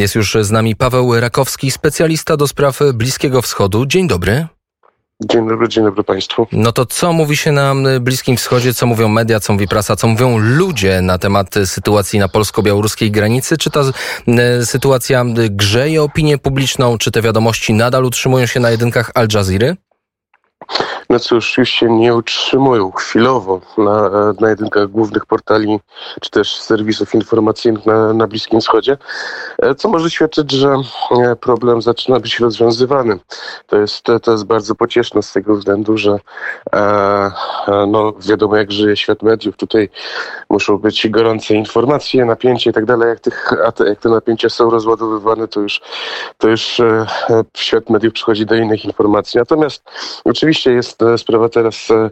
Jest już z nami Paweł Rakowski, specjalista do spraw Bliskiego Wschodu. Dzień dobry. Dzień dobry, dzień dobry Państwu. No to co mówi się na Bliskim Wschodzie, co mówią media, co mówi prasa, co mówią ludzie na temat sytuacji na polsko-białoruskiej granicy? Czy ta e, sytuacja grzeje opinię publiczną, czy te wiadomości nadal utrzymują się na jedynkach Al Jazeera? No cóż, już się nie utrzymują chwilowo na, na jedynkach głównych portali czy też serwisów informacyjnych na, na Bliskim Wschodzie, e, co może świadczyć, że e, problem zaczyna być rozwiązywany. To jest, to jest bardzo pocieszne z tego względu, że e, e, no, wiadomo jak żyje świat mediów. Tutaj muszą być gorące informacje, napięcie i tak dalej. Jak, tych, jak te napięcia są rozładowywane, to już, to już e, świat mediów przychodzi do innych informacji. Natomiast oczywiście jest jest sprawa teraz e,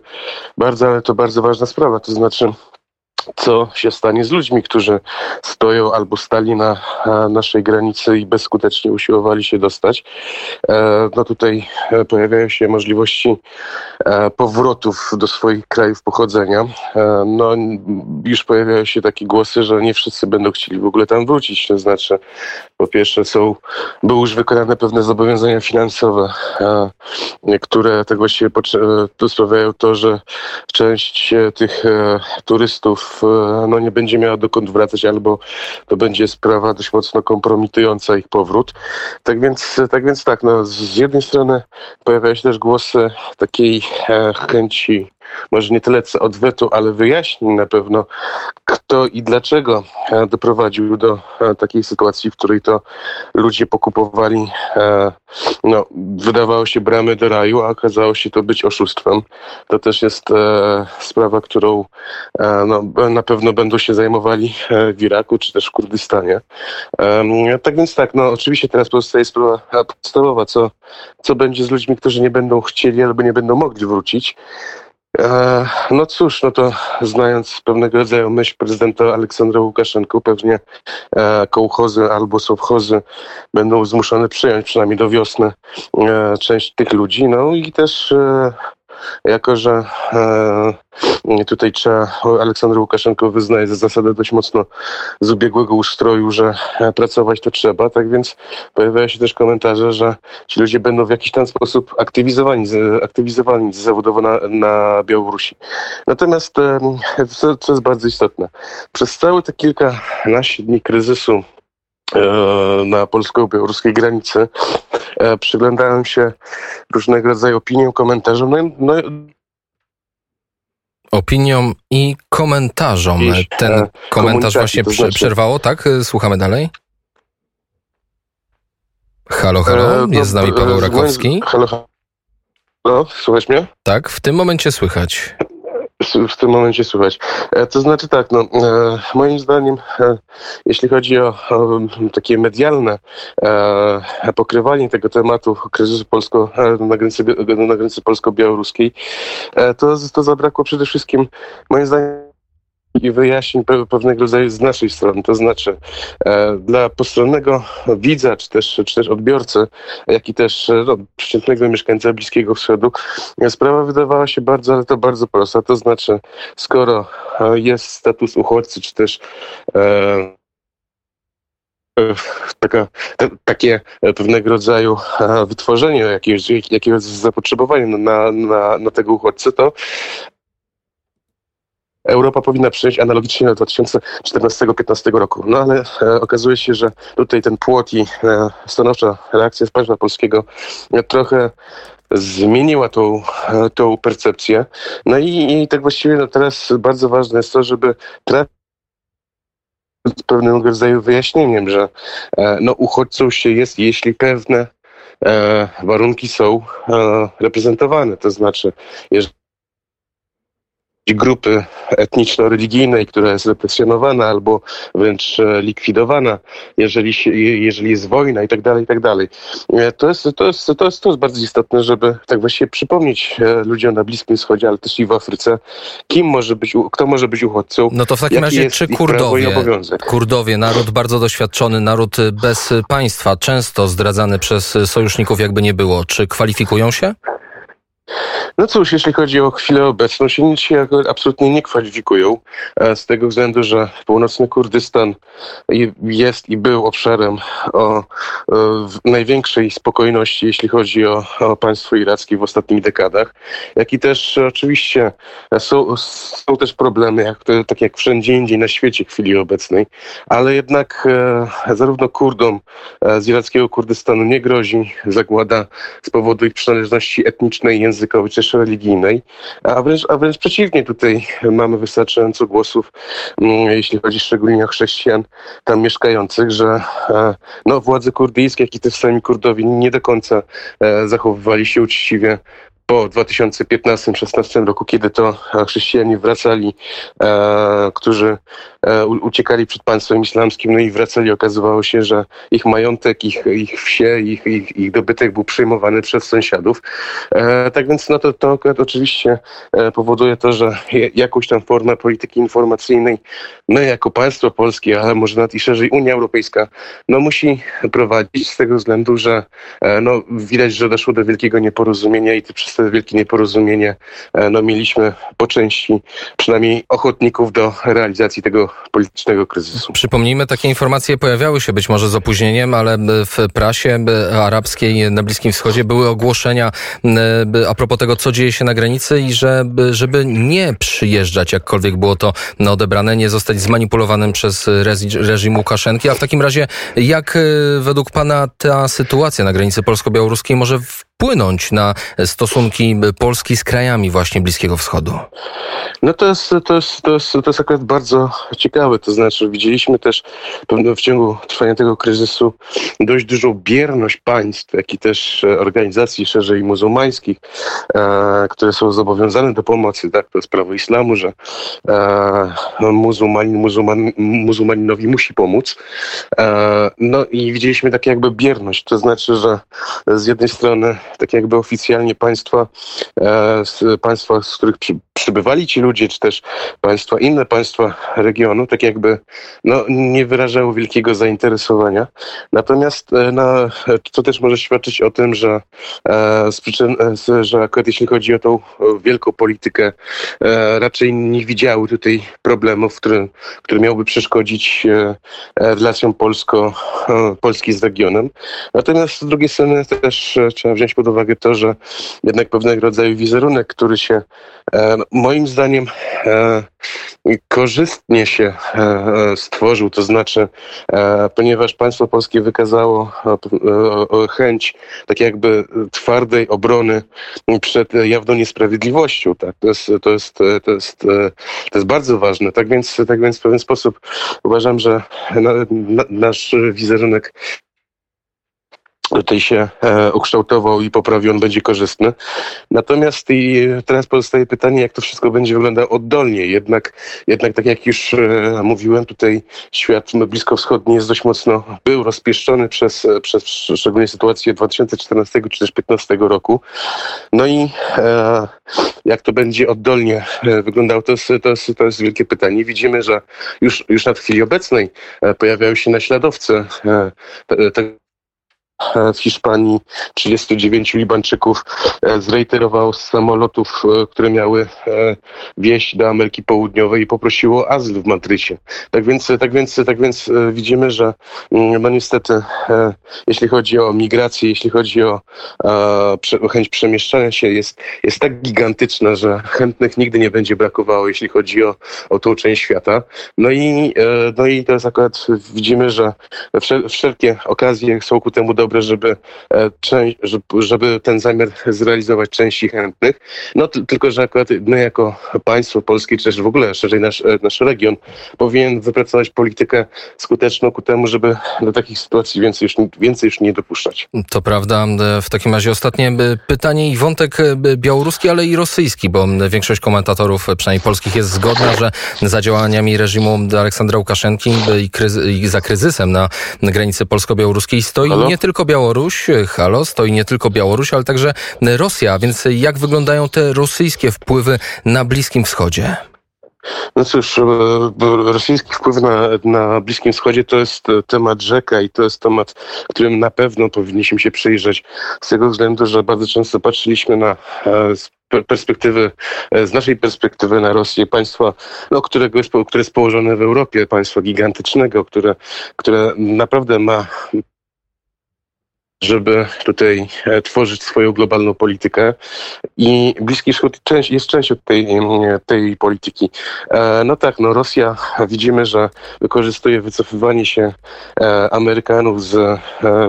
bardzo, ale to bardzo ważna sprawa. To znaczy, co się stanie z ludźmi, którzy stoją albo stali na naszej granicy i bezskutecznie usiłowali się dostać. E, no tutaj e, pojawiają się możliwości e, powrotów do swoich krajów pochodzenia. No już pojawiają się takie głosy, że nie wszyscy będą chcieli w ogóle tam wrócić. To znaczy, po pierwsze są, były już wykonane pewne zobowiązania finansowe, które tak właściwie sprawiają to, że część tych turystów E, no, nie będzie miała dokąd wracać, albo to będzie sprawa dość mocno kompromitująca ich powrót. Tak więc tak, więc tak no, z jednej strony pojawiają się też głosy takiej e, chęci może nie tyle co odwetu, ale wyjaśnień na pewno, kto i dlaczego e, doprowadził do e, takiej sytuacji, w której to ludzie pokupowali, e, no, wydawało się bramy do raju, a okazało się to być oszustwem. To też jest sprawa, którą no, na pewno będą się zajmowali w Iraku czy też w Kurdystanie. Tak więc tak, no oczywiście teraz pozostaje sprawa podstawowa, co, co będzie z ludźmi, którzy nie będą chcieli albo nie będą mogli wrócić. E, no cóż, no to znając pewnego rodzaju myśl prezydenta Aleksandra Łukaszenko, pewnie e, kołchozy albo sowchozy będą zmuszone przyjąć przynajmniej do wiosny e, część tych ludzi. No i też jako że e, tutaj trzeba, Aleksander Łukaszenko wyznaje za zasadę dość mocno z ubiegłego ustroju, że pracować to trzeba, tak więc pojawiają się też komentarze, że ci ludzie będą w jakiś tam sposób aktywizowani, aktywizowani zawodowo na, na Białorusi. Natomiast e, co, co jest bardzo istotne, przez całe te kilkanaście dni kryzysu e, na polsko-białoruskiej granicy E, przyglądałem się różnego rodzaju opiniom, komentarzom. No, no, opiniom i komentarzom. Ten e, komentarz właśnie to znaczy... przerwało, tak? Słuchamy dalej. Halo, halo, e, jest z nami Paweł Rakowski. Halo, halo, słuchać mnie? Tak, w tym momencie słychać w tym momencie słychać. E, to znaczy tak, no, e, moim zdaniem, e, jeśli chodzi o, o takie medialne pokrywanie tego tematu kryzysu polsko, na granicy, na granicy polsko-białoruskiej, to, to zabrakło przede wszystkim, moim zdaniem, i wyjaśnień pewnego rodzaju z naszej strony. To znaczy e, dla postronnego widza, czy też, czy też odbiorcy, jak i też e, no, przeciętnego mieszkańca Bliskiego Wschodu, sprawa wydawała się bardzo, ale to bardzo prosta. To znaczy, skoro e, jest status uchodźcy, czy też e, taka, te, takie pewnego rodzaju wytworzenie jakiegoś, jakiegoś zapotrzebowania na, na, na tego uchodźcę, to Europa powinna przyjąć analogicznie do 2014-2015 roku. No ale e, okazuje się, że tutaj ten płot i e, stanowcza reakcja państwa polskiego e, trochę zmieniła tą, e, tą percepcję. No i, i tak właściwie no teraz bardzo ważne jest to, żeby trafić z pewnego rodzaju wyjaśnieniem, że e, no, uchodźcą się jest, jeśli pewne e, warunki są reprezentowane. To znaczy, jeżeli grupy etniczno-religijnej, która jest represjonowana albo wręcz e, likwidowana, jeżeli, jeżeli jest wojna i tak dalej, i tak dalej. E, to jest, to, jest, to, jest, to jest bardzo istotne, żeby tak właściwie przypomnieć e, ludziom na Bliskim Wschodzie, ale też i w Afryce, kim może być, kto może być uchodźcą. No to w takim razie czy Kurdowie, Kurdowie, naród bardzo doświadczony, naród bez państwa, często zdradzany przez sojuszników jakby nie było, czy kwalifikują się? No cóż, jeśli chodzi o chwilę obecną, się nic się absolutnie nie kwalifikują e, z tego względu, że północny Kurdystan jest i był obszarem o, największej spokojności, jeśli chodzi o, o państwo irackie w ostatnich dekadach, jak i też oczywiście są, są też problemy, jak, tak jak wszędzie indziej na świecie w chwili obecnej, ale jednak e, zarówno Kurdom e, z irackiego Kurdystanu nie grozi zagłada z powodu ich przynależności etnicznej, językowej czy też religijnej, a wręcz, a wręcz przeciwnie, tutaj mamy wystarczająco głosów, mm, jeśli chodzi szczególnie o chrześcijan tam mieszkających, że e, no, władze kurdyjskie, jak i też sami Kurdowie nie do końca e, zachowywali się uczciwie po 2015-16 roku, kiedy to chrześcijanie wracali, e, którzy e, uciekali przed państwem islamskim, no i wracali, okazywało się, że ich majątek, ich, ich wsie, ich, ich, ich dobytek był przejmowany przez sąsiadów. E, tak więc no to, to oczywiście e, powoduje to, że jakąś tam formę polityki informacyjnej my jako państwo polskie, ale może nawet i szerzej Unia Europejska, no musi prowadzić z tego względu, że e, no, widać, że doszło do wielkiego nieporozumienia i przez wielkie nieporozumienie e, no, mieliśmy po części przynajmniej ochotników do realizacji tego politycznego kryzysu. Przypomnijmy, takie informacje pojawiały się być może z opóźnieniem, ale w prasie arabskiej na Bliskim Wschodzie były ogłoszenia a propos tego, co dzieje się na granicy i że, żeby nie przyjeżdżać, jakkolwiek było to odebrane, nie zostać zmanipulowanym przez reżim Łukaszenki. A w takim razie, jak e, według Pana ta sytuacja na granicy polsko-białoruskiej może wpłynąć na stosunki Polski z krajami właśnie Bliskiego Wschodu? No to jest, to jest, to jest, to jest akurat bardzo ciekawe. To znaczy widzieliśmy też w ciągu trwania tego kryzysu dość dużą bierność państw, jak i też e, organizacji szerzej muzułmańskich, e, które są zobowiązane do pomocy. Tak, to jest prawo islamu, że e, muzułmanin, muzułman, muzułmaninowi musi pomóc. E, no i widzieliśmy tak jakby bierność. To znaczy, że z jednej strony tak jakby oficjalnie państwa, e, państwa, z których przy, przybywali ci ludzie, czy też państwa, inne państwa regionu, tak jakby no, nie wyrażały wielkiego zainteresowania. Natomiast e, no, to też może świadczyć o tym, że e, z przyczyn, że akurat jeśli chodzi o tą wielką politykę, raczej nie widziały tutaj problemów, które, które miałyby przeszkodzić relacjom polsko, Polski z regionem. Natomiast z drugiej strony też trzeba wziąć pod uwagę to, że jednak pewnego rodzaju wizerunek, który się e, moim zdaniem e, korzystnie się e, stworzył, to znaczy, ponieważ państwo polskie wykazało chęć tak jakby twardej obrony przed jawną niesprawiedliwością. Tak? To, jest, to, jest, to, jest, to jest bardzo ważne. Tak więc, tak więc w pewien sposób uważam, że nasz wizerunek tutaj się e, ukształtował i poprawił, on będzie korzystny. Natomiast i teraz pozostaje pytanie, jak to wszystko będzie wyglądało oddolnie. Jednak, jednak tak jak już e, mówiłem, tutaj świat bliskowschodni jest dość mocno, był rozpieszczony przez, przez szczególnie sytuację 2014 czy też 2015 roku. No i e, jak to będzie oddolnie e, wyglądało, to jest, to, jest, to jest wielkie pytanie. Widzimy, że już, już na chwili obecnej e, pojawiają się naśladowcy tego w Hiszpanii 39 Libańczyków e, zrejterowało z samolotów, e, które miały e, wieść do Ameryki Południowej i poprosiło o azyl w Madrycie. Tak więc, tak więc, tak więc widzimy, że mm, no niestety, jeśli chodzi o migrację, jeśli chodzi o, o chęć przemieszczania się, jest, jest tak gigantyczna, że chętnych nigdy nie będzie brakowało, jeśli chodzi o, o tą część świata. No i, no i jest akurat, widzimy, że wszelkie okazje są ku temu dobre, żeby, e, żeby ten zamiar zrealizować części chętnych. No tylko, że akurat my jako państwo polskie, czy też w ogóle szerzej nasz, e, nasz region powinien wypracować politykę skuteczną ku temu, żeby do takich sytuacji więcej już, więcej już nie dopuszczać. To prawda. W takim razie ostatnie pytanie i wątek białoruski, ale i rosyjski, bo większość komentatorów, przynajmniej polskich, jest zgodna, że za działaniami reżimu Aleksandra Łukaszenki i, kryzy, i za kryzysem na granicy polsko-białoruskiej stoi Halo? nie tylko Białoruś, halo, stoi nie tylko Białoruś, ale także Rosja. Więc jak wyglądają te rosyjskie wpływy na Bliskim Wschodzie? No cóż, rosyjski wpływ na, na Bliskim Wschodzie to jest temat rzeka i to jest temat, którym na pewno powinniśmy się przyjrzeć z tego względu, że bardzo często patrzyliśmy na perspektywy, z naszej perspektywy na Rosję, państwa, no, którego jest, które jest położone w Europie, państwa gigantycznego, które, które naprawdę ma żeby tutaj e, tworzyć swoją globalną politykę i Bliski Wschód jest częścią tej, tej polityki. E, no tak, no Rosja widzimy, że wykorzystuje wycofywanie się e, Amerykanów z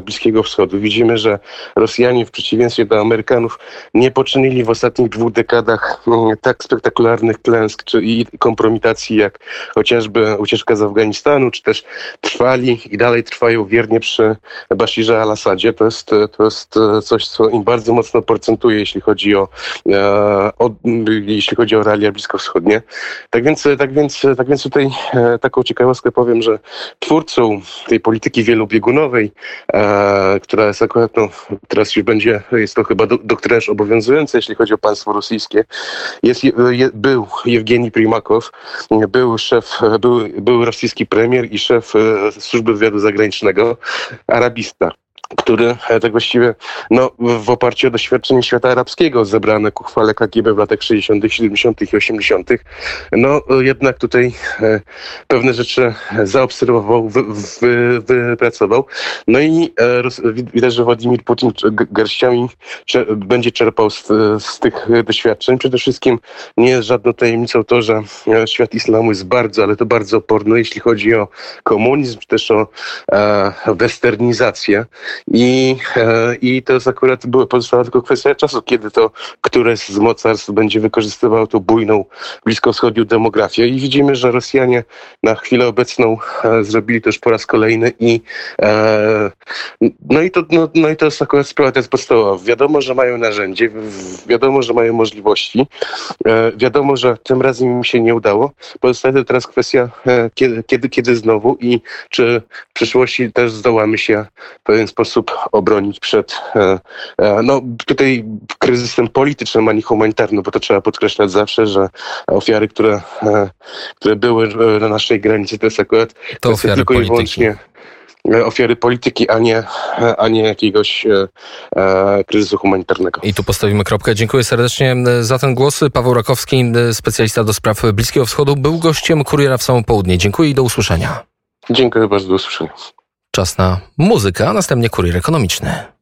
Bliskiego Wschodu. Widzimy, że Rosjanie w przeciwieństwie do Amerykanów nie poczynili w ostatnich dwóch dekadach tak spektakularnych klęsk czy i kompromitacji jak chociażby ucieczka z Afganistanu, czy też trwali i dalej trwają wiernie przy Bashirze al-Assadzie. To jest, to jest coś, co im bardzo mocno procentuje, jeśli chodzi o, e, o jeśli chodzi o realia bliskowschodnie. Tak więc, tak więc, tak więc tutaj e, taką ciekawostkę powiem, że twórcą tej polityki wielobiegunowej, e, która jest akurat, no, teraz już będzie, jest to chyba doktrynaż obowiązujący, jeśli chodzi o państwo rosyjskie, jest, je, był Jewgeni Primakow, był szef, był, był rosyjski premier i szef służby wywiadu zagranicznego, arabista który e, tak właściwie no, w oparciu o doświadczenie świata arabskiego zebrane ku chwale KGB w latach 60., 70. i 80., no jednak tutaj e, pewne rzeczy zaobserwował, wy, wy, wypracował. No i e, widać, że Władimir Putin garściami będzie czerpał z, z tych doświadczeń. Przede wszystkim nie jest żadną tajemnicą to, że świat islamu jest bardzo, ale to bardzo oporny, jeśli chodzi o komunizm, czy też o e, westernizację. I, e, I to jest akurat była pozostała tylko kwestia czasu, kiedy to któreś z mocarstw będzie wykorzystywał tą bujną bliskowschodnią demografię. I widzimy, że Rosjanie na chwilę obecną e, zrobili to już po raz kolejny i e, no i to, no, no i to jest akurat sprawa to jest podstawowa. Wiadomo, że mają narzędzie, wiadomo, że mają możliwości, wiadomo, że tym razem im się nie udało. Pozostaje teraz kwestia kiedy, kiedy, kiedy znowu i czy w przyszłości też zdołamy się w pewien sposób sposób obronić przed e, e, no, tutaj kryzysem politycznym, a nie humanitarnym, bo to trzeba podkreślać zawsze, że ofiary, które, e, które były na naszej granicy, to jest akurat to ofiary tylko polityki. i wyłącznie ofiary polityki, a nie, a nie jakiegoś e, kryzysu humanitarnego. I tu postawimy kropkę. Dziękuję serdecznie za ten głos. Paweł Rakowski, specjalista do spraw Bliskiego Wschodu, był gościem Kuriera w samo południe. Dziękuję i do usłyszenia. Dziękuję bardzo, do usłyszenia. Czas na muzykę, a następnie kurier ekonomiczny.